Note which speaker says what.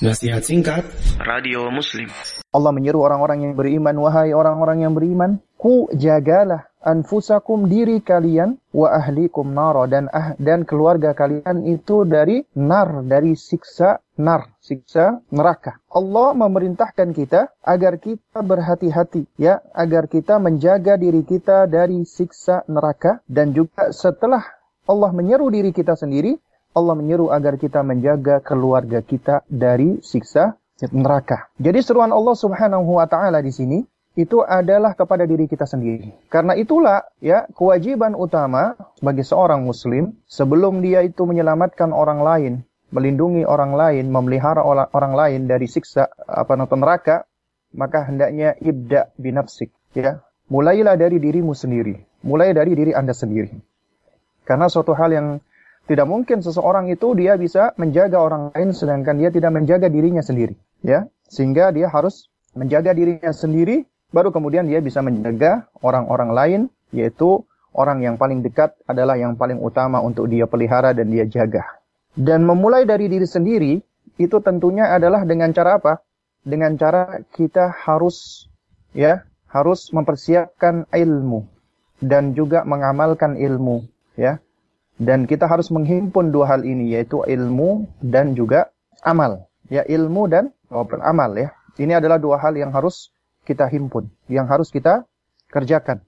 Speaker 1: Nasihat singkat. Radio Muslim.
Speaker 2: Allah menyeru orang-orang yang beriman Wahai orang-orang yang beriman Ku jagalah anfusakum diri kalian Wa ahlikum nara. Dan, ah, dan keluarga kalian itu dari nar Dari siksa nar Siksa neraka. Allah memerintahkan kita agar kita berhati-hati ya Agar kita menjaga diri kita dari siksa neraka. Dan juga setelah Allah menyeru diri kita sendiri Allah menyeru agar kita menjaga keluarga kita dari siksa neraka. Jadi seruan Allah Subhanahu wa taala di sini itu adalah kepada diri kita sendiri. Karena itulah ya kewajiban utama bagi seorang muslim sebelum dia itu menyelamatkan orang lain, melindungi orang lain, memelihara orang lain dari siksa apa neraka, maka hendaknya ibda binafsik ya. Mulailah dari dirimu sendiri, mulai dari diri Anda sendiri. Karena suatu hal yang tidak mungkin seseorang itu dia bisa menjaga orang lain sedangkan dia tidak menjaga dirinya sendiri, ya. Sehingga dia harus menjaga dirinya sendiri baru kemudian dia bisa menjaga orang-orang lain yaitu orang yang paling dekat adalah yang paling utama untuk dia pelihara dan dia jaga. Dan memulai dari diri sendiri itu tentunya adalah dengan cara apa? Dengan cara kita harus ya, harus mempersiapkan ilmu dan juga mengamalkan ilmu, ya. Dan kita harus menghimpun dua hal ini yaitu ilmu dan juga amal. Ya ilmu dan amal ya. Ini adalah dua hal yang harus kita himpun, yang harus kita kerjakan.